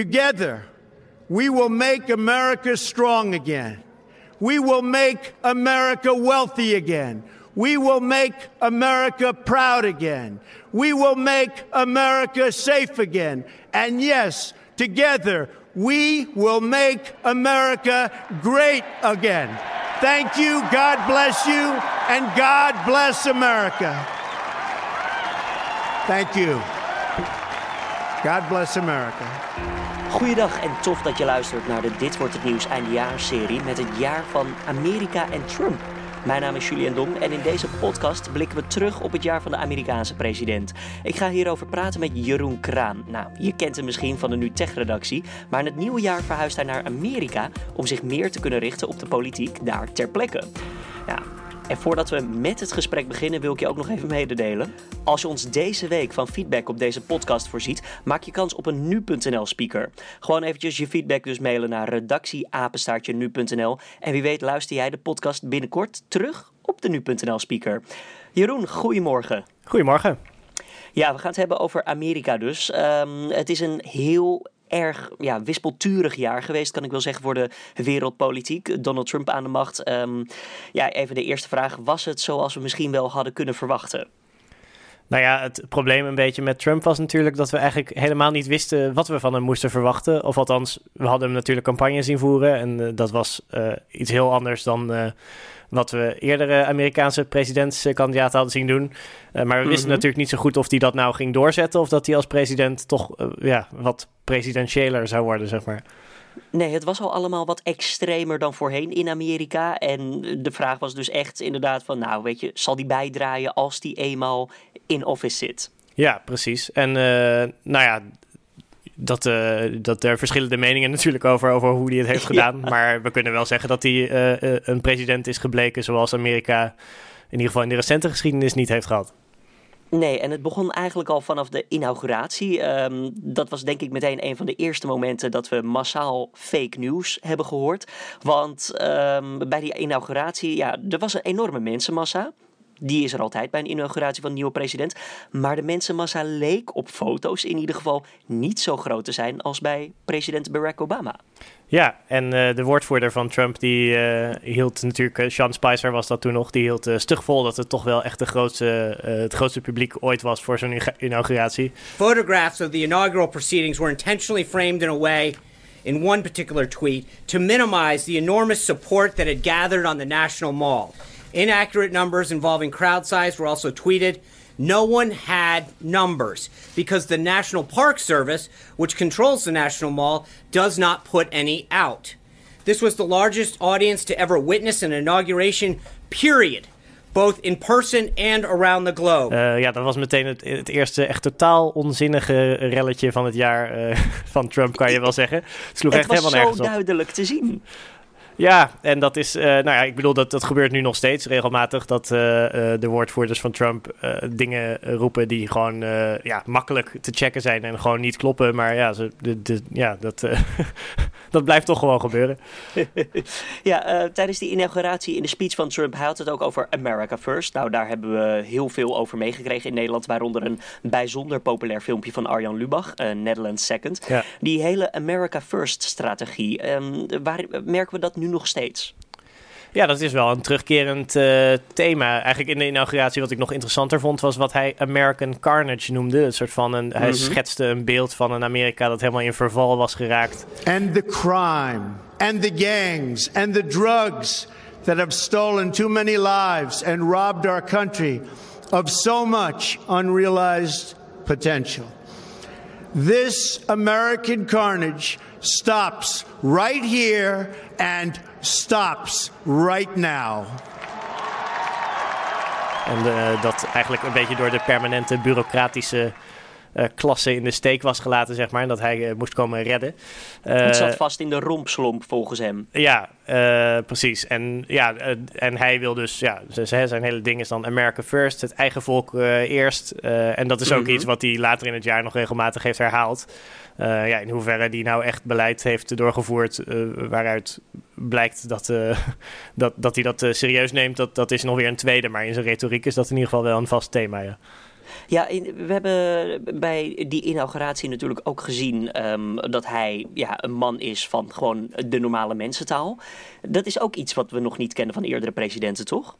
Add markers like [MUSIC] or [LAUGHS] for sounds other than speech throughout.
Together, we will make America strong again. We will make America wealthy again. We will make America proud again. We will make America safe again. And yes, together, we will make America great again. Thank you, God bless you, and God bless America. Thank you. God bless America. Goeiedag en tof dat je luistert naar de Dit wordt het nieuws serie met het jaar van Amerika en Trump. Mijn naam is Julian Dom en in deze podcast blikken we terug op het jaar van de Amerikaanse president. Ik ga hierover praten met Jeroen Kraan. Nou, je kent hem misschien van de Nu Tech-redactie, maar in het nieuwe jaar verhuist hij naar Amerika om zich meer te kunnen richten op de politiek daar ter plekke. Ja, en voordat we met het gesprek beginnen, wil ik je ook nog even mededelen. Als je ons deze week van feedback op deze podcast voorziet, maak je kans op een nu.nl speaker. Gewoon eventjes je feedback dus mailen naar redactieapenstaartje nu.nl. En wie weet luister jij de podcast binnenkort terug op de nu.nl speaker. Jeroen, goedemorgen. Goedemorgen. Ja, we gaan het hebben over Amerika dus. Ehm, het is een heel erg ja, wispelturig jaar geweest, kan ik wel zeggen, voor de wereldpolitiek. Donald Trump aan de macht. Ehm, ja, even de eerste vraag. Was het zoals we misschien wel hadden kunnen verwachten? Nou ja, het probleem een beetje met Trump was natuurlijk dat we eigenlijk helemaal niet wisten wat we van hem moesten verwachten. Of althans, we hadden hem natuurlijk campagne zien voeren en eh, dat was uh, iets heel anders dan uh, wat we eerdere Amerikaanse presidentskandidaten hadden zien doen. Uh, maar we wisten Mhm. natuurlijk niet zo goed of hij dat nou ging doorzetten of dat hij als president toch ja, wat presidentiëler zou worden, zeg maar. Nee, het was al allemaal wat extremer dan voorheen in Amerika. En de vraag was dus echt inderdaad van, nou weet je, zal die bijdraaien als die eenmaal in office zit? Ja, precies. En uh, nou ja, dat, uh, dat er verschillende meningen [LAUGHS] natuurlijk over, over hoe hij het heeft gedaan. ja. Maar we kunnen wel zeggen dat hij uh, een president is gebleken zoals Amerika in ieder geval in de recente geschiedenis niet heeft gehad. Nee, en het begon eigenlijk al vanaf de inauguratie. Um, dat was denk ik meteen een van de eerste momenten dat we massaal fake news hebben gehoord. Want um, bij die inauguratie, ja, er was een enorme mensenmassa. Die is er altijd bij een inauguratie van een nieuwe president. Maar de mensenmassa leek op foto's in ieder geval niet zo groot te zijn als bij president Barack Obama. Ja, en uh, de woordvoerder van Trump die uh, hield natuurlijk, uh, Sean Spicer was dat toen nog, die hield stug vol dat het toch wel echt de grootste, het grootste publiek ooit was voor zo'n inauguratie. Photographs of the inaugural proceedings were intentionally framed in a way in one particular tweet to minimize the enormous support that had gathered on the National Mall. Inaccurate numbers involving crowd size were also tweeted. No one had numbers because the National Park Service, which controls the National Mall, does not put any out. This was the largest audience to ever witness an inauguration, period. Both in person and around the globe. Uh, ja, dat was meteen het, het, eerste echt totaal onzinnige relletje van het jaar uh, [LAUGHS] van Trump, kan je wel zeggen. Het sloeg het echt helemaal nergens op. Het was zo duidelijk te zien. Ja, en dat is, uh, nou ja, ik bedoel, dat, dat gebeurt nu nog steeds regelmatig. Dat uh, uh, de woordvoerders van Trump dingen roepen die gewoon ja, makkelijk te checken zijn en gewoon niet kloppen. Maar ja, ze, de, de, ja dat, [LAUGHS] dat blijft toch gewoon gebeuren. [LAUGHS] ja, tijdens die inauguratie in de speech van Trump hij had het ook over America First. Nou, daar hebben we heel veel over meegekregen in Nederland. Waaronder een bijzonder populair filmpje van Arjan Lubach, Netherlands Second. Ja. Die hele America First strategie, um, waar merken we dat nu nog steeds. Ja, dat is wel een terugkerend uh, thema. Eigenlijk in de inauguratie wat ik nog interessanter vond... was wat hij American Carnage noemde. Een soort van een, mm -hmm. Hij schetste een beeld van een Amerika dat helemaal in verval was geraakt. And the crime, and the gangs, and the drugs... that have stolen too many lives and robbed our country of so much unrealized potential. This American carnage stops right here and stops right now. En uh, dat eigenlijk een beetje door de permanente bureaucratische klasse in de steek was gelaten, zeg maar. En dat hij uh, moest komen redden. het zat vast in de rompslomp, volgens hem. Ja, precies. En, ja, en hij wil dus, ja, zijn hele ding is dan America first, het eigen volk eerst. en dat is ook mm -hmm. iets wat hij later in het jaar nog regelmatig heeft herhaald. Uh, ja, in hoeverre die nou echt beleid heeft doorgevoerd uh, waaruit blijkt dat, uh, [LAUGHS] dat, dat hij dat serieus neemt, dat, dat is nog weer een tweede. Maar in zijn retoriek is dat in ieder geval wel een vast thema, ja. Ja, we hebben bij die inauguratie natuurlijk ook gezien ehm, dat hij ja, een man is van gewoon de normale mensentaal. Dat is ook iets wat we nog niet kennen van eerdere presidenten, toch?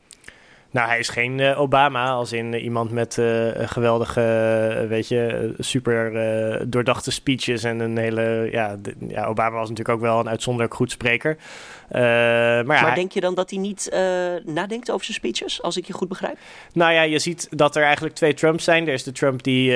Nou, hij is geen uh, Obama, als in uh, iemand met uh, geweldige, weet je, super doordachte speeches en een hele, ja, de, ja, Obama was natuurlijk ook wel een uitzonderlijk goed spreker. maar, maar denk je dan dat hij niet nadenkt over zijn speeches, als ik je goed begrijp? Nou ja, je ziet dat er eigenlijk twee Trumps zijn. Er is de Trump die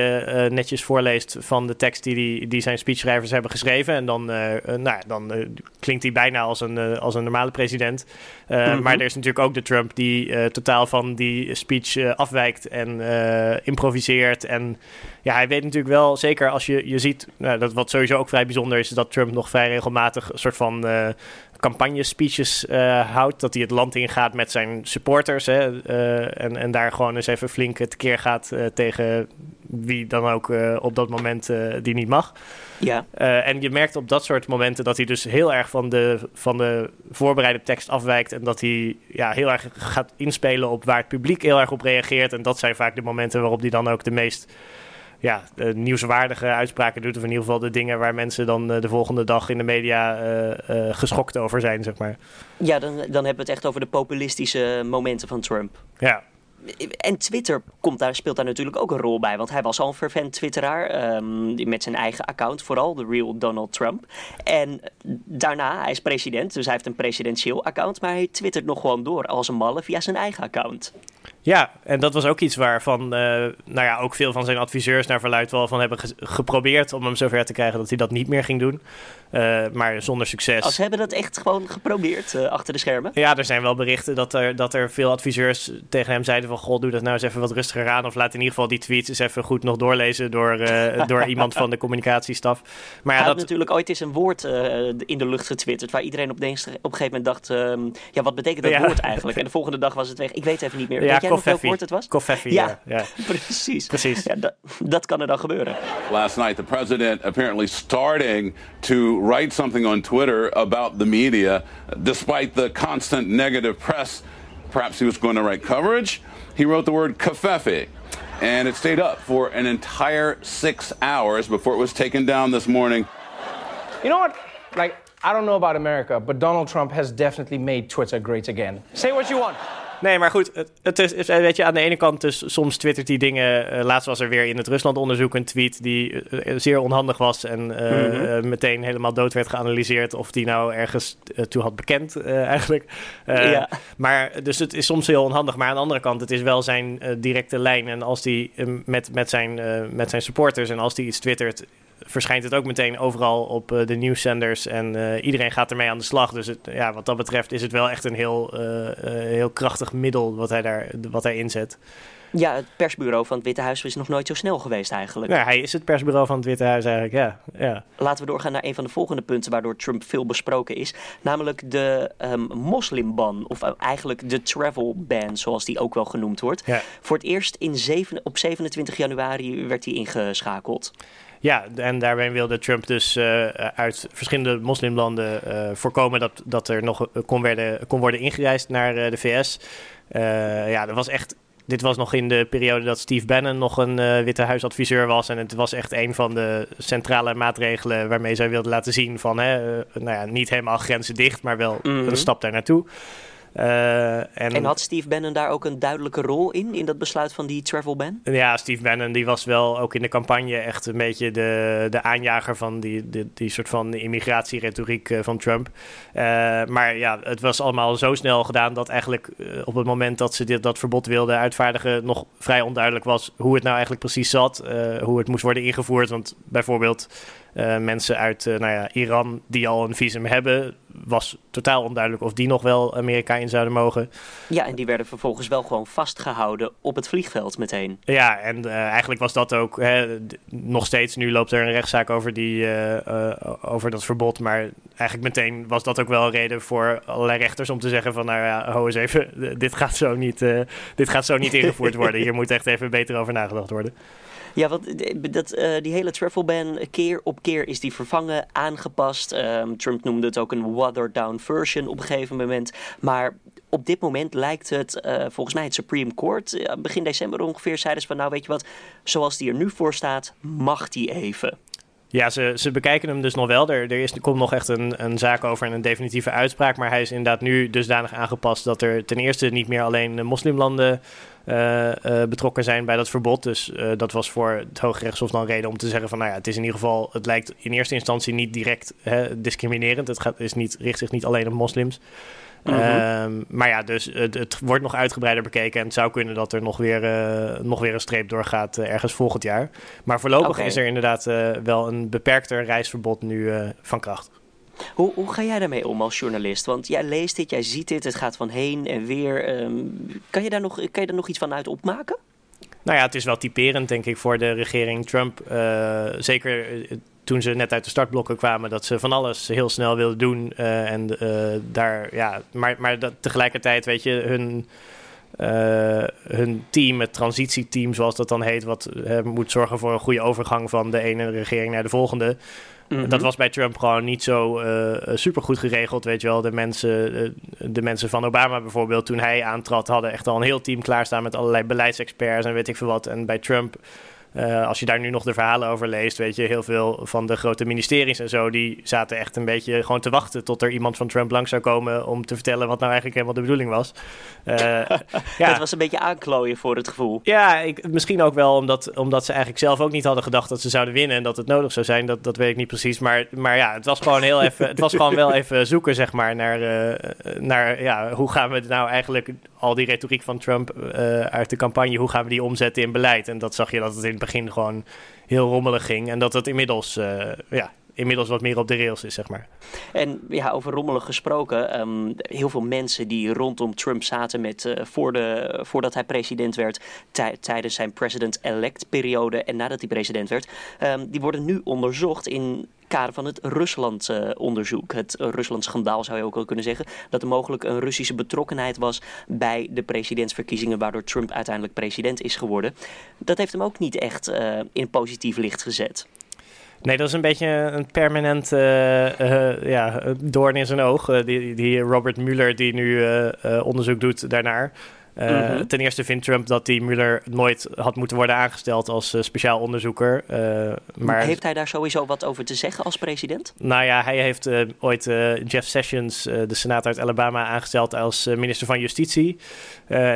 netjes voorleest van de tekst die, die, die zijn speechschrijvers hebben geschreven. En dan, nou, dan klinkt hij bijna als een, als een normale president. Mm -hmm. Maar er is natuurlijk ook de Trump die totaal van die speech uh, afwijkt en uh, improviseert. En ja, hij weet natuurlijk wel, zeker als je, je ziet, nou, dat wat sowieso ook vrij bijzonder is, dat Trump nog vrij regelmatig een soort van uh, campagne-speeches houdt. Dat hij het land ingaat met zijn supporters. Hè, en, en daar gewoon eens even flink tekeer gaat tegen wie dan ook op dat moment die niet mag. Ja. Uh, en je merkt op dat soort momenten dat hij dus heel erg van de, van de voorbereide tekst afwijkt. En dat hij ja, heel erg gaat inspelen op waar het publiek heel erg op reageert. En dat zijn vaak de momenten waarop hij dan ook de meest ja, de nieuwswaardige uitspraken doet. Of in ieder geval de dingen waar mensen dan de volgende dag in de media uh, uh, geschokt over zijn, zeg maar. Ja, dan, dan hebben we het echt over de populistische momenten van Trump. Ja en Twitter komt daar, speelt daar natuurlijk ook een rol bij. Want hij was al een fervent twitteraar. Um, met zijn eigen account, vooral de real Donald Trump. En daarna, hij is president, dus hij heeft een presidentieel account. Maar hij twittert nog gewoon door als een malle via zijn eigen account. Ja, en dat was ook iets waarvan uh, nou ja, ook veel van zijn adviseurs naar verluid wel van hebben geprobeerd om hem zover te krijgen dat hij dat niet meer ging doen. Uh, maar zonder succes. Als hebben dat echt gewoon geprobeerd uh, achter de schermen? Ja, er zijn wel berichten dat er, dat er veel adviseurs tegen hem zeiden van... ...goh, doe dat nou eens even wat rustiger aan... ...of laat in ieder geval die tweets eens even goed nog doorlezen... ...door, uh, [LAUGHS] door iemand van de communicatiestaf. Maar ja, Hij dat... had natuurlijk ooit eens een woord in de lucht getwitterd... ...waar iedereen op, de, op een gegeven moment dacht... Um, ...ja, wat betekent dat ja. woord eigenlijk? En de volgende dag was het weg. Ik weet even niet meer. Ja, Weet jij nog welk woord het was? Koffie, ja. ja. [LAUGHS] precies. precies. Ja, dat, dat kan er dan gebeuren. Last night the president apparently starting to write something on Twitter about the media, despite the constant negative press. Perhaps he was going to write coverage. He wrote the word kafefe, and it stayed up for an entire six hours before it was taken down this morning. You know what? Like, I don't know about America, but Donald Trump has definitely made Twitter great again. Say what you want. Nee, maar goed, het, het is, weet je, aan de ene kant dus soms twittert hij dingen. Uh, laatst was er weer in het Rusland-onderzoek een tweet die uh, zeer onhandig was en uh, mm -hmm. meteen helemaal dood werd geanalyseerd of die nou ergens toe had bekend eigenlijk. Ja. Maar dus het is soms heel onhandig, maar aan de andere kant, het is wel zijn directe lijn en als die met, met, zijn, met zijn supporters en als die iets twittert, verschijnt het ook meteen overal op uh, de nieuwszenders. En uh, iedereen gaat ermee aan de slag. Dus het, ja, wat dat betreft is het wel echt een heel, uh, heel krachtig middel wat hij, daar, wat hij inzet. Ja, het persbureau van het Witte Huis is nog nooit zo snel geweest eigenlijk. Ja, hij is het persbureau van het Witte Huis eigenlijk, ja. ja. Laten we doorgaan naar een van de volgende punten waardoor Trump veel besproken is. Namelijk de um, moslimban, of eigenlijk de travel ban, zoals die ook wel genoemd wordt. Ja. Voor het eerst in zeven, op 27 januari werd hij ingeschakeld. Ja, en daarbij wilde Trump dus uh, uit verschillende moslimlanden uh, voorkomen dat, dat er nog kon, werden, kon worden ingereisd naar uh, de VS. ja, dat was echt. Dit was nog in de periode dat Steve Bannon nog een Witte Huisadviseur was. En het was echt een van de centrale maatregelen waarmee zij wilden laten zien van hè, nou ja, niet helemaal grenzen dicht, maar wel mm -hmm. een stap daar naartoe. Uh, en, en, had Steve Bannon daar ook een duidelijke rol in, in dat besluit van die travel ban? Ja, Steve Bannon die was wel ook in de campagne echt een beetje de, de aanjager van die, die, die soort van immigratieretoriek uh, van Trump. Uh, maar ja, het was allemaal zo snel gedaan dat eigenlijk op het moment dat ze dit, dat verbod wilden uitvaardigen nog vrij onduidelijk was hoe het nou eigenlijk precies zat, hoe het moest worden ingevoerd. Want bijvoorbeeld uh, mensen uit uh, nou ja, Iran die al een visum hebben, was totaal onduidelijk of die nog wel Amerika in zouden mogen. Ja, en die werden vervolgens wel gewoon vastgehouden op het vliegveld meteen. Ja, en uh, eigenlijk was dat ook hè, nog steeds. Nu loopt er een rechtszaak over, die, over dat verbod. Maar eigenlijk meteen was dat ook wel een reden voor allerlei rechters om te zeggen van nou ja, ho eens even, dit gaat zo niet, dit gaat zo niet ingevoerd worden. [LAUGHS] Hier moet echt even beter over nagedacht worden. Ja, want dat, uh, die hele travel ban, keer op keer is die vervangen, aangepast. Um, Trump noemde het ook een watered down version op een gegeven moment. Maar op dit moment lijkt het, volgens mij het Supreme Court, begin december ongeveer, zeiden ze van nou weet je wat, zoals die er nu voor staat, mag die even. Ja, ze, ze bekijken hem dus nog wel. Er, er, is, er komt nog echt een, een zaak over en een definitieve uitspraak. Maar hij is inderdaad nu dusdanig aangepast dat er ten eerste niet meer alleen moslimlanden uh, betrokken zijn bij dat verbod. Dus uh, dat was voor het Hoge Rechtshof dan reden om te zeggen van nou ja, het is in ieder geval, het lijkt in eerste instantie niet direct hè, discriminerend. Het gaat, is niet, richt zich niet alleen op moslims. Mhm. Ehm, maar ja, dus het, het, wordt nog uitgebreider bekeken. En het zou kunnen dat er nog weer, uh, nog weer een streep doorgaat uh, ergens volgend jaar. Maar voorlopig is er inderdaad wel een beperkter reisverbod nu van kracht. Hoe, hoe ga jij daarmee om als journalist? Want jij leest dit, jij ziet dit, het gaat van heen en weer. Um, kan, je daar nog, kan je daar nog iets van uit opmaken? Nou ja, het is wel typerend, denk ik, voor de regering Trump. zeker toen ze net uit de startblokken kwamen, dat ze van alles heel snel wilden doen. Uh, en daar, ja, maar, maar dat, tegelijkertijd, weet je, hun, hun team, het transitieteam, zoals dat dan heet, wat moet zorgen voor een goede overgang van de ene regering naar de volgende. Mhm. Dat was bij Trump gewoon niet zo super goed geregeld, weet je wel. De mensen, de mensen van Obama bijvoorbeeld, toen hij aantrad, hadden echt al een heel team klaarstaan met allerlei beleidsexperts en weet ik veel wat. En bij Trump uh, als je daar nu nog de verhalen over leest, weet je, heel veel van de grote ministeries en zo, die zaten echt een beetje gewoon te wachten tot er iemand van Trump langs zou komen om te vertellen wat nou eigenlijk helemaal de bedoeling was. Uh, [LAUGHS] ja. Het was een beetje aanklooien voor het gevoel. Ja, ik, misschien ook wel omdat, omdat ze eigenlijk zelf ook niet hadden gedacht dat ze zouden winnen en dat het nodig zou zijn. Dat, dat weet ik niet precies. Maar, maar ja, het was gewoon heel even, het was gewoon wel [LAUGHS] even zoeken, zeg maar, naar, uh, naar ja, hoe gaan we nou eigenlijk al die retoriek van Trump uit de campagne, hoe gaan we die omzetten in beleid? En dat zag je dat het in begin gewoon heel rommelig ging. En dat het inmiddels, uh, ja, inmiddels wat meer op de rails is, zeg maar. En ja, over rommelig gesproken. Um, heel veel mensen die rondom Trump zaten met, uh, voor de, voordat hij president werd, tijdens zijn president-elect periode en nadat hij president werd, um, die worden nu onderzocht in kader van het Rusland-onderzoek. het Rusland-schandaal zou je ook wel kunnen zeggen. Dat er mogelijk een Russische betrokkenheid was bij de presidentsverkiezingen, waardoor Trump uiteindelijk president is geworden. Dat heeft hem ook niet echt uh, in positief licht gezet. Nee, dat is een beetje een permanent uh, ja, doorn in zijn oog. Die, die Robert Mueller, die nu onderzoek doet daarnaar. Uh, Ten eerste vindt Trump dat die Mueller nooit had moeten worden aangesteld als uh, speciaal onderzoeker. Uh, maar... Heeft hij daar sowieso wat over te zeggen als president? Nou ja, hij heeft ooit Jeff Sessions, de senator uit Alabama, aangesteld als minister van Justitie.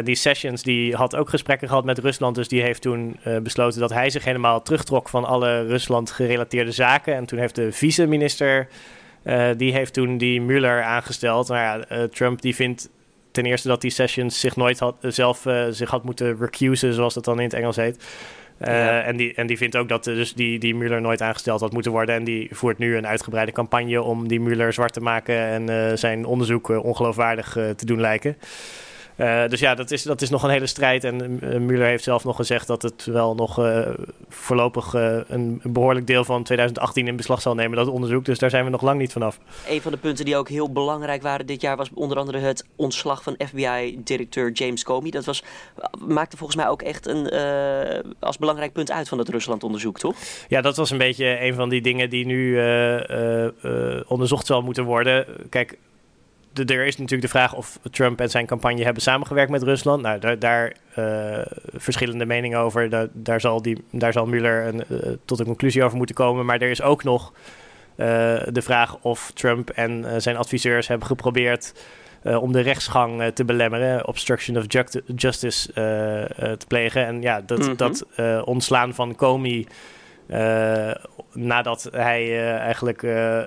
die Sessions die had ook gesprekken gehad met Rusland, dus die heeft toen besloten dat hij zich helemaal terugtrok van alle Rusland gerelateerde zaken. En toen heeft de vice-minister. die heeft toen die Mueller aangesteld. Nou ja, Trump die vindt ten eerste dat die Sessions zich nooit had, zelf uh, zich had moeten recusen, zoals dat dan in het Engels heet. Uh, en, die, en die vindt ook dat dus die, die Mueller nooit aangesteld had moeten worden. En die voert nu een uitgebreide campagne om die Mueller zwart te maken en zijn onderzoek ongeloofwaardig te doen lijken. Uh, dus ja, dat is, dat is nog een hele strijd. En uh, Mueller heeft zelf nog gezegd dat het wel nog uh, voorlopig een behoorlijk deel van 2018 in beslag zal nemen, dat onderzoek. Dus daar zijn we nog lang niet vanaf. Een van de punten die ook heel belangrijk waren dit jaar was onder andere het ontslag van FBI-directeur James Comey. Dat was, maakte volgens mij ook echt een, als belangrijk punt uit van het Rusland-onderzoek, toch? Ja, dat was een beetje een van die dingen die nu onderzocht zal moeten worden. Kijk, er is natuurlijk de vraag of Trump en zijn campagne hebben samengewerkt met Rusland. Nou, daar, daar uh, verschillende meningen over. Daar, daar, zal, die, daar zal Mueller een, uh, tot een conclusie over moeten komen. Maar er is ook nog uh, de vraag of Trump en zijn adviseurs hebben geprobeerd om de rechtsgang te belemmeren, obstruction of justice te plegen. En ja, dat, mm -hmm. dat ontslaan van Comey nadat hij uh, eigenlijk uh,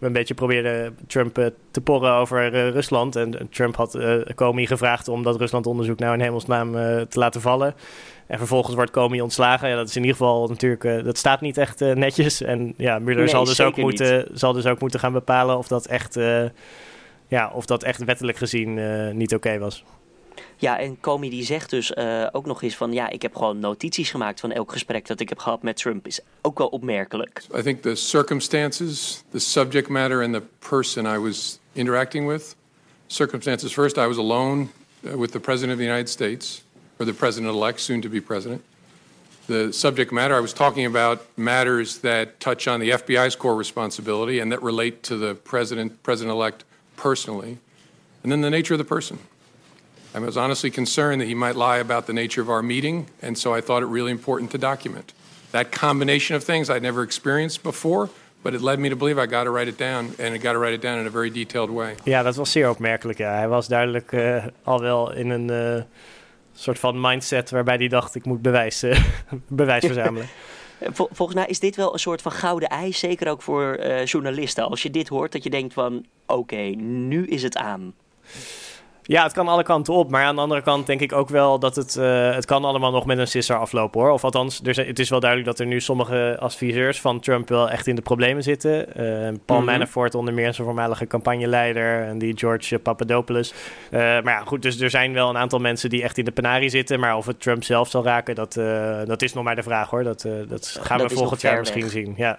een beetje probeerde Trump te porren over Rusland. En Trump had Comey gevraagd om dat Rusland-onderzoek nou in hemelsnaam te laten vallen. En vervolgens wordt Comey ontslagen. Ja, dat is in ieder geval natuurlijk, dat staat niet echt netjes. En ja, Mueller nee, zal, dus ook moeten, zal dus ook moeten gaan bepalen of dat echt, ja, of dat echt wettelijk gezien niet oké okay was. Ja, en Comey die zegt dus uh, ook nog eens van... ja, ik heb gewoon notities gemaakt van elk gesprek dat ik heb gehad met Trump. Is ook wel opmerkelijk. I think the circumstances, the subject matter and the person I was interacting with. Circumstances first, I was alone uh, with the President of the United States... or the President-elect, soon to be President. The subject matter, I was talking about matters that touch on the FBI's core responsibility... and that relate to the President, President-elect personally. And then the nature of the person. I was honestly concerned that he might lie about the nature of our meeting, and so I thought it really important to document. That combination of things I'd never experienced before, but it led me to believe I got to write it down, and I got to write it down in a very detailed way. Ja, dat was zeer opmerkelijk. Ja. Hij was duidelijk uh, al wel in een uh, soort van mindset waarbij hij dacht: ik moet bewijs, uh, [LAUGHS] bewijs verzamelen. [LAUGHS] Vol volgens mij is dit wel een soort van gouden ei, zeker ook voor journalisten. Als je dit hoort, dat je denkt van oké, okay, nu is het aan. Ja, het kan alle kanten op. Maar aan de andere kant denk ik ook wel dat het... Uh, het kan allemaal nog met een sisser aflopen, hoor. Of althans, er het is wel duidelijk dat er nu sommige adviseurs van Trump wel echt in de problemen zitten. Uh, Paul mm -hmm. Manafort onder meer zijn voormalige campagneleider. En die George Papadopoulos. Uh, maar ja, goed, dus er zijn wel een aantal mensen die echt in de penarie zitten. Maar of het Trump zelf zal raken, dat, dat is nog maar de vraag, hoor. Dat, dat gaan dat we volgend jaar misschien zien, ja.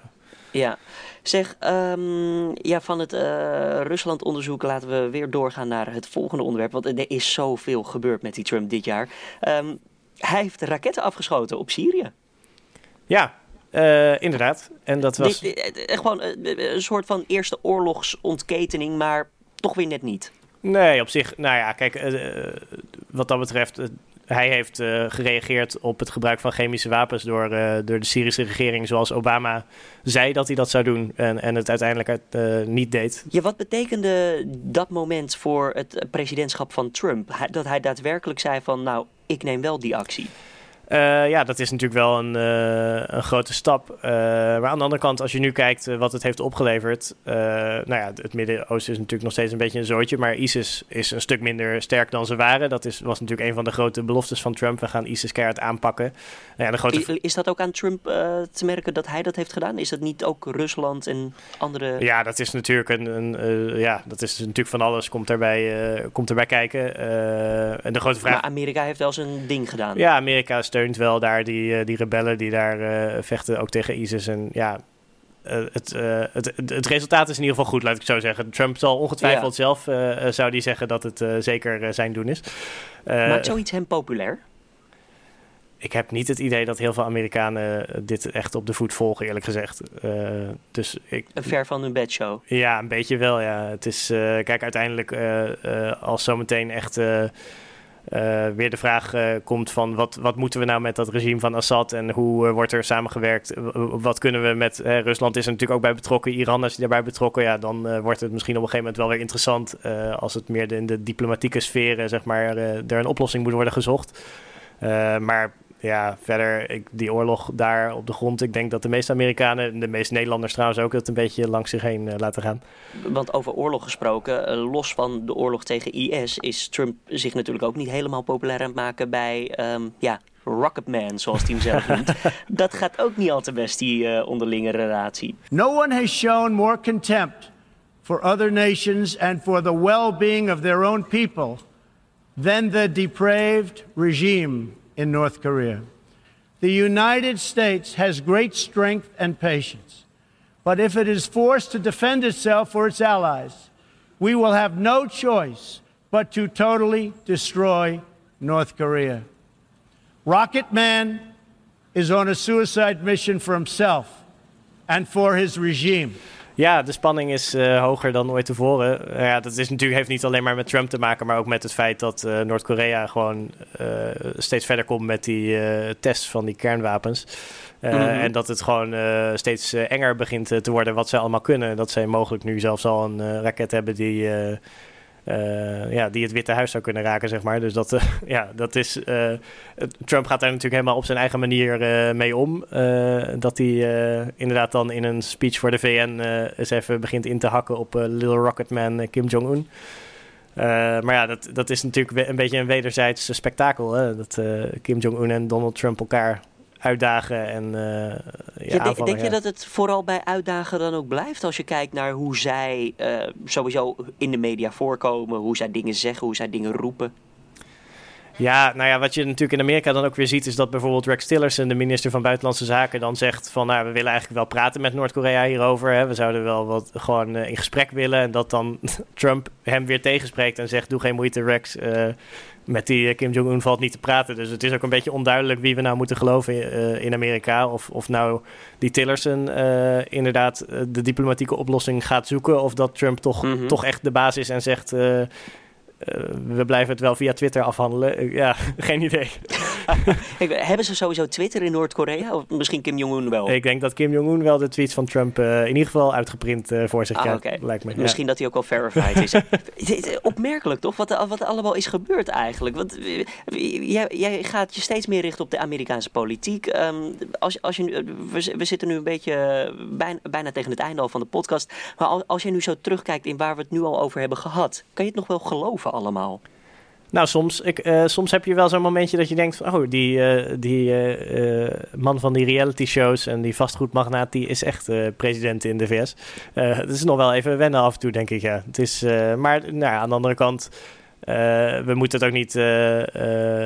Ja, zeg, um, ja, van het uh, Rusland-onderzoek laten we weer doorgaan naar het volgende onderwerp. Want er is zoveel gebeurd met die Trump dit jaar. Um, hij heeft raketten afgeschoten op Syrië. Ja, uh, inderdaad. En dat was. Dit, uh, gewoon een soort van eerste oorlogsontketening, maar toch weer net niet. Nee, op zich, nou ja, kijk, wat dat betreft, hij heeft uh, gereageerd op het gebruik van chemische wapens door, uh, door de Syrische regering, zoals Obama zei dat hij dat zou doen en, en het uiteindelijk uh, niet deed. Ja, wat betekende dat moment voor het presidentschap van Trump? Dat hij daadwerkelijk zei van, nou, ik neem wel die actie. Uh, ja, dat is natuurlijk wel een, uh, een grote stap. Uh, maar aan de andere kant, als je nu kijkt wat het heeft opgeleverd. nou ja, het Midden-Oosten is natuurlijk nog steeds een beetje een zootje. Maar ISIS is een stuk minder sterk dan ze waren. Dat is, was natuurlijk een van de grote beloftes van Trump. We gaan ISIS keihard aanpakken. Ja, de grote... is, is dat ook aan Trump te merken dat hij dat heeft gedaan? Is dat niet ook Rusland en andere. Ja, dat is natuurlijk, een, een ja, dat is natuurlijk van alles. Komt erbij, komt erbij kijken. en de grote vraag. Maar Amerika heeft wel zijn ding gedaan. Ja, Amerika steunt wel daar die, uh, die rebellen die daar uh, vechten, ook tegen ISIS. En ja, uh, het, het, het, resultaat is in ieder geval goed, laat ik zo zeggen. Trump zal ongetwijfeld zelf, zou die zeggen dat het zeker zijn doen is. Maakt zoiets hem populair? Ik heb niet het idee dat heel veel Amerikanen dit echt op de voet volgen, eerlijk gezegd. dus ik, een ver van hun bedshow. Ja, een beetje wel, ja. Het is, kijk, uiteindelijk als zometeen echt uh, weer de vraag uh, komt van wat, wat moeten we nou met dat regime van Assad en hoe uh, wordt er samengewerkt? wat kunnen we met Rusland is er natuurlijk ook bij betrokken, Iran is daarbij betrokken. Ja, dan wordt het misschien op een gegeven moment wel weer interessant als het meer in de diplomatieke sferen zeg maar, er een oplossing moet worden gezocht. maar ja, verder, ik, die oorlog daar op de grond. Ik denk dat de meeste Amerikanen, de meeste Nederlanders trouwens ook, het een beetje langs zich heen uh, laten gaan. Want over oorlog gesproken, uh, los van de oorlog tegen IS, is Trump zich natuurlijk ook niet helemaal populair aan het maken bij, um, ja, Rocketman, zoals hij hem zelf noemt. [LAUGHS] dat gaat ook niet al te best, die uh, onderlinge relatie. No one has shown more contempt for other nations and for the well-being of their own people than the depraved regime in North Korea. The United States has great strength and patience, but if it is forced to defend itself or its allies, we will have no choice but to totally destroy North Korea. Rocket Man is on a suicide mission for himself and for his regime. Ja, de spanning is uh, hoger dan ooit tevoren. Uh, ja, dat is natuurlijk, heeft niet alleen maar met Trump te maken, maar ook met het feit dat uh, Noord-Korea gewoon steeds verder komt met die tests van die kernwapens. Mm -hmm. En dat het gewoon steeds enger begint te worden wat ze allemaal kunnen. Dat zij mogelijk nu zelfs al een raket hebben die uh, ja, die het Witte Huis zou kunnen raken, zeg maar. Dus dat, uh, [LAUGHS] ja, dat is. Uh, Trump gaat daar natuurlijk helemaal op zijn eigen manier mee om. dat hij inderdaad dan in een speech voor de VN eens even begint in te hakken op Little Rocketman Kim Jong-un. maar ja, dat, dat is natuurlijk een beetje een wederzijds spektakel. Hè? Dat Kim Jong-un en Donald Trump elkaar uitdagen en uh, ja, ja, Denk je dat het vooral bij uitdagen dan ook blijft? Als je kijkt naar hoe zij uh, sowieso in de media voorkomen, hoe zij dingen zeggen, hoe zij dingen roepen. Ja, nou ja, wat je natuurlijk in Amerika dan ook weer ziet, is dat bijvoorbeeld Rex Tillerson, de minister van Buitenlandse Zaken, dan zegt van, nou, we willen eigenlijk wel praten met Noord-Korea hierover. Hè. We zouden wel wat gewoon uh, in gesprek willen. En dat dan [LAUGHS] Trump hem weer tegenspreekt en zegt, doe geen moeite, Rex. Uh, met die eh, Kim Jong-un valt niet te praten. Dus het is ook een beetje onduidelijk wie we nou moeten geloven uh, in Amerika. Of, of nou die Tillerson uh, inderdaad de diplomatieke oplossing gaat zoeken. Of dat Trump toch, mm -hmm. toch echt de baas is en zegt we blijven het wel via Twitter afhandelen. ja, [LAUGHS] geen idee. [LAUGHS] hebben ze sowieso Twitter in Noord-Korea? Of misschien Kim Jong-un wel? Ik denk dat Kim Jong-un wel de tweets van Trump in ieder geval uitgeprint voor zich ah, krijgt, lijkt me. Misschien dat hij ook wel verified is. [LAUGHS] Opmerkelijk toch, wat, wat er allemaal is gebeurd eigenlijk. Want jij, jij gaat je steeds meer richten op de Amerikaanse politiek. Ehm, als, als je, we, we zitten nu een beetje bijna, bijna tegen het einde al van de podcast. Maar als, als je nu zo terugkijkt in waar we het nu al over hebben gehad, kan je het nog wel geloven allemaal? Nou, soms, ik, uh, soms heb je wel zo'n momentje dat je denkt van... oh, die, uh, die uh, man van die reality shows en die vastgoedmagnaat... die is echt president in de VS. het is nog wel even wennen af en toe, denk ik, ja. Het is, maar nou, aan de andere kant... we moeten het ook niet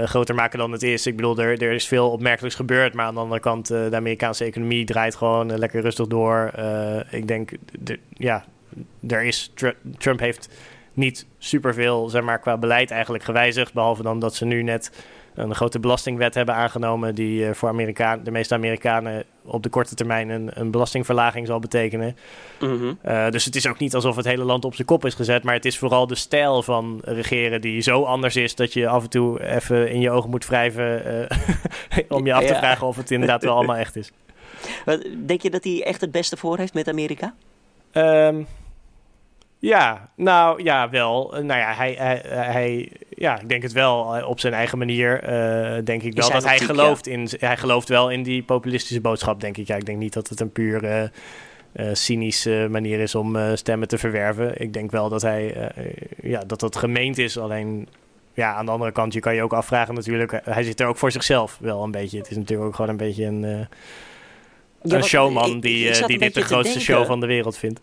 groter maken dan het is. Ik bedoel, er, er is veel opmerkelijks gebeurd. Maar aan de andere kant, de Amerikaanse economie draait gewoon lekker rustig door. ik denk, de, ja, er is... Trump heeft niet superveel zeg maar, qua beleid eigenlijk gewijzigd. Behalve dan dat ze nu net een grote belastingwet hebben aangenomen. die uh, voor Amerikaan, de meeste Amerikanen op de korte termijn een, een belastingverlaging zal betekenen. Mhm. Eh, dus het is ook niet alsof het hele land op zijn kop is gezet. Maar het is vooral de stijl van regeren die zo anders is. dat je af en toe even in je ogen moet wrijven. Uh, [LAUGHS] om je af te vragen of het inderdaad wel allemaal echt is. Denk je dat hij echt het beste voor heeft met Amerika? Um, ja, nou ja, wel. Eh, nou ja, hij, hij, hij, ja, ik denk het wel eh, op zijn eigen manier. Uh, denk ik wel dat hij gelooft in. Hij gelooft wel in die populistische boodschap, denk ik. Ja, ik denk niet dat het een puur uh, uh, cynische manier is om stemmen te verwerven. Ik denk wel dat hij, ja, dat dat gemeend is. Alleen, ja, aan de andere kant, je kan je ook afvragen natuurlijk. Hij zit er ook voor zichzelf wel een beetje. Het is natuurlijk ook gewoon een beetje een, een showman die, die dit de grootste show van de wereld vindt.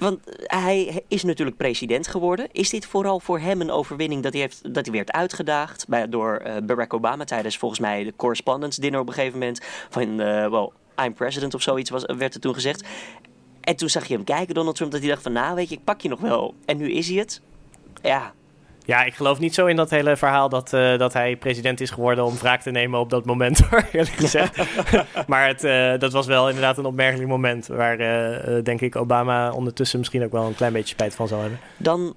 Want hij is natuurlijk president geworden. Is dit vooral voor hem een overwinning dat hij, heeft, dat hij werd uitgedaagd bij, door uh, Barack Obama tijdens volgens mij de correspondence dinner op een gegeven moment van, uh, well, I'm president of zoiets was, werd er toen gezegd. En toen zag je hem kijken, Donald Trump, dat hij dacht van, nou weet je, ik pak je nog wel. En nu is hij het. Ja, ja, ik geloof niet zo in dat hele verhaal dat, uh, dat hij president is geworden om wraak te nemen op dat moment, [LAUGHS] hoor, eerlijk gezegd. [LAUGHS] maar het, uh, dat was wel inderdaad een opmerkelijk moment waar, uh, denk ik, Obama ondertussen misschien ook wel een klein beetje spijt van zal hebben. Dan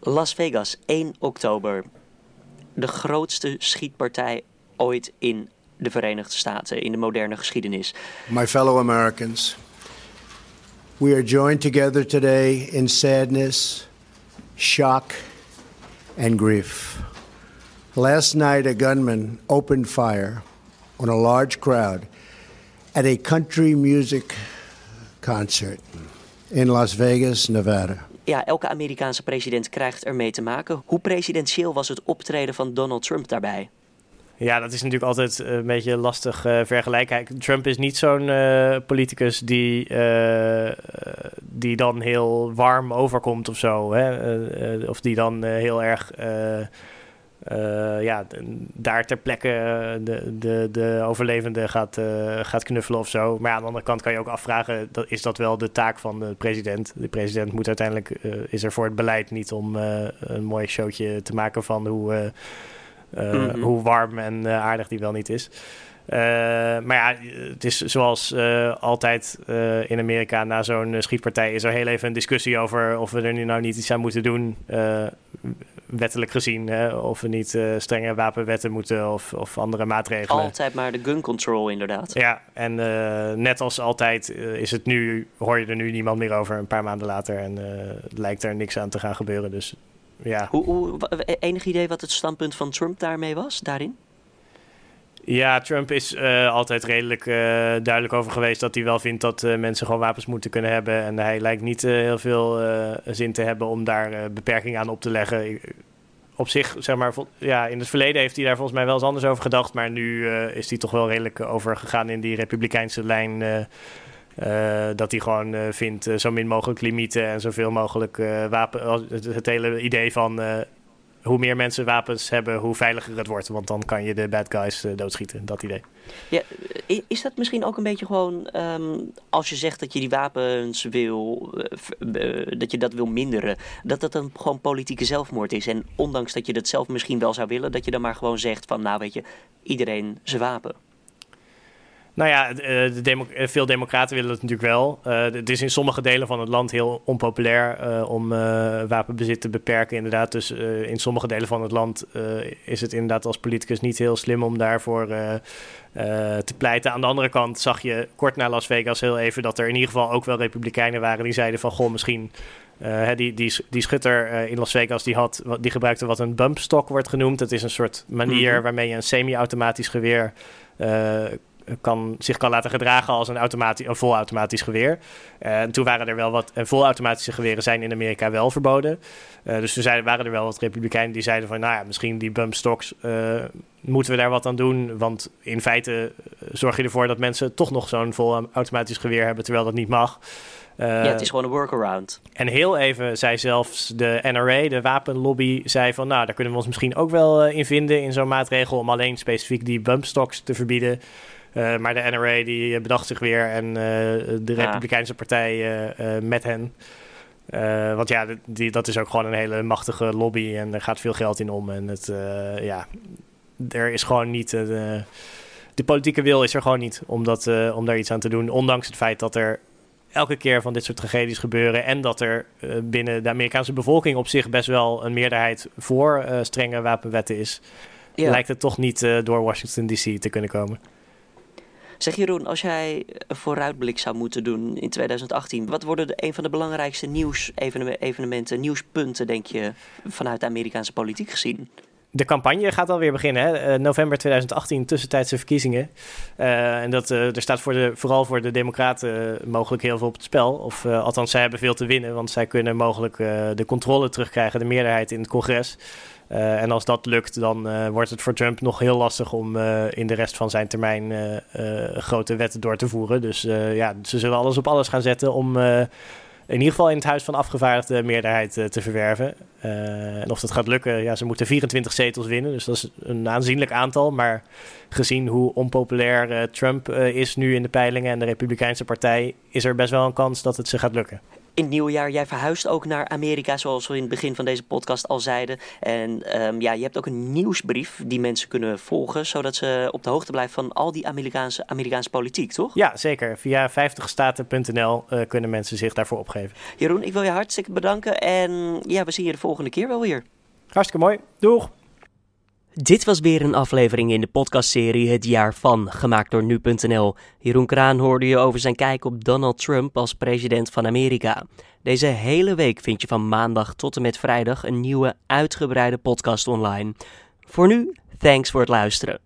Las Vegas, 1 oktober. De grootste schietpartij ooit in de Verenigde Staten, in de moderne geschiedenis. My fellow Americans, we are joined together today in sadness, shock and grief. Last night, a gunman opened fire on a large crowd at a country music concert in Las Vegas, Nevada. Ja, elke Amerikaanse president krijgt ermee te maken. Hoe presidentieel was het optreden van Donald Trump daarbij? Ja, dat is natuurlijk altijd een beetje lastig uh, vergelijken. Trump is niet zo'n uh, politicus die, die dan heel warm overkomt of zo. Of die dan heel erg ja, daar ter plekke de, de, de overlevende gaat, gaat knuffelen of zo. Maar aan de andere kant kan je ook afvragen, dat, is dat wel de taak van de president? De president moet uiteindelijk, is er voor het beleid niet om een mooi showtje te maken van hoe eh, mhm. Hoe warm en eh, aardig die wel niet is. Uh, maar ja, het is zoals uh, altijd uh, in Amerika na zo'n schietpartij is er heel even een discussie over of we er nu nou niet iets aan moeten doen. wettelijk gezien, hè, of we niet strenge wapenwetten moeten of, of andere maatregelen. Altijd maar de gun control, inderdaad. Ja, en net als altijd is het nu, hoor je er nu niemand meer over een paar maanden later en lijkt er niks aan te gaan gebeuren. Dus ja. Hoe, hoe, enig idee wat het standpunt van Trump daarmee was, daarin? Ja, Trump is uh, altijd redelijk uh, duidelijk over geweest dat hij wel vindt dat uh, mensen gewoon wapens moeten kunnen hebben. En hij lijkt niet heel veel zin te hebben om daar beperkingen aan op te leggen. Op zich, zeg maar, ja, in het verleden heeft hij daar volgens mij wel eens anders over gedacht. Maar nu is hij toch wel redelijk overgegaan in die republikeinse lijn uh, dat hij gewoon uh, vindt uh, zo min mogelijk limieten en zoveel mogelijk wapen. Het, het, hele idee van hoe meer mensen wapens hebben, hoe veiliger het wordt. Want dan kan je de bad guys doodschieten. Dat idee. Ja, is dat misschien ook een beetje gewoon um, als je zegt dat je die wapens wil, dat je dat wil minderen, dat dat een gewoon politieke zelfmoord is. En ondanks dat je dat zelf misschien wel zou willen, dat je dan maar gewoon zegt van nou weet je, iedereen zijn wapen. Nou ja, de demo veel democraten willen het natuurlijk wel. het is in sommige delen van het land heel onpopulair om wapenbezit te beperken. Inderdaad, dus in sommige delen van het land is het inderdaad als politicus niet heel slim om daarvoor te pleiten. Aan de andere kant zag je kort na Las Vegas heel even dat er in ieder geval ook wel republikeinen waren die zeiden van goh, misschien uh, die, die, die schutter uh, in Las Vegas die, had, die gebruikte wat een bumpstock wordt genoemd. Dat is een soort manier mm -hmm. waarmee je een semi-automatisch geweer uh, kan, zich kan laten gedragen als een, automatisch, een volautomatisch geweer. En toen waren er wel wat. En volautomatische geweren zijn in Amerika wel verboden. dus toen zeiden, waren er wel wat Republikeinen die zeiden van. Nou ja, misschien die bumpstocks. moeten we daar wat aan doen? Want in feite zorg je ervoor dat mensen toch nog zo'n volautomatisch geweer hebben, terwijl dat niet mag. Uh, ja, het is gewoon een workaround. En heel even zei zelfs de NRA, de wapenlobby, zei van... nou, daar kunnen we ons misschien ook wel uh, in vinden in zo'n maatregel... om alleen specifiek die bumpstocks te verbieden. Uh, maar de NRA die bedacht zich weer en de Republikeinse partij met hen... want ja, die, dat is ook gewoon een hele machtige lobby en er gaat veel geld in om. En het, ja, er is gewoon niet... de politieke wil is er gewoon niet om, dat, om daar iets aan te doen. Ondanks het feit dat er elke keer van dit soort tragedies gebeuren. En dat er uh, binnen de Amerikaanse bevolking op zich best wel een meerderheid voor uh, strenge wapenwetten is. Ja. Lijkt het toch niet uh, door Washington DC te kunnen komen. Zeg Jeroen, als jij een vooruitblik zou moeten doen in 2018, wat worden de, een van de belangrijkste nieuwsevenementen, nieuwspunten, denk je, vanuit de Amerikaanse politiek gezien? de campagne gaat alweer beginnen. Hè? Uh, november 2018, tussentijdse verkiezingen. Uh, en dat, uh, er staat voor de, vooral voor de Democraten mogelijk heel veel op het spel. Of althans, zij hebben veel te winnen, want zij kunnen mogelijk de controle terugkrijgen, de meerderheid in het congres. En als dat lukt, dan wordt het voor Trump nog heel lastig om in de rest van zijn termijn grote wetten door te voeren. Dus ja, ze zullen alles op alles gaan zetten om in ieder geval in het Huis van Afgevaardigden meerderheid te verwerven. En of dat gaat lukken, ja, ze moeten 24 zetels winnen. Dus dat is een aanzienlijk aantal. Maar gezien hoe onpopulair Trump is nu in de peilingen en de Republikeinse Partij, is er best wel een kans dat het ze gaat lukken in het nieuwe jaar. Jij verhuist ook naar Amerika, zoals we in het begin van deze podcast al zeiden. En um, ja, je hebt ook een nieuwsbrief die mensen kunnen volgen, zodat ze op de hoogte blijven van al die Amerikaanse, Amerikaanse politiek, toch? Ja, zeker. Via 50staten.nl uh, eh, kunnen mensen zich daarvoor opgeven. Jeroen, ik wil je hartstikke bedanken en ja, we zien je de volgende keer wel weer. Hartstikke mooi. Doeg! Dit was weer een aflevering in de podcastserie Het Jaar van, gemaakt door nu.nl. Jeroen Kraan hoorde je over zijn kijk op Donald Trump als president van Amerika. Deze hele week vind je van maandag tot en met vrijdag een nieuwe uitgebreide podcast online. Voor nu, thanks voor het luisteren.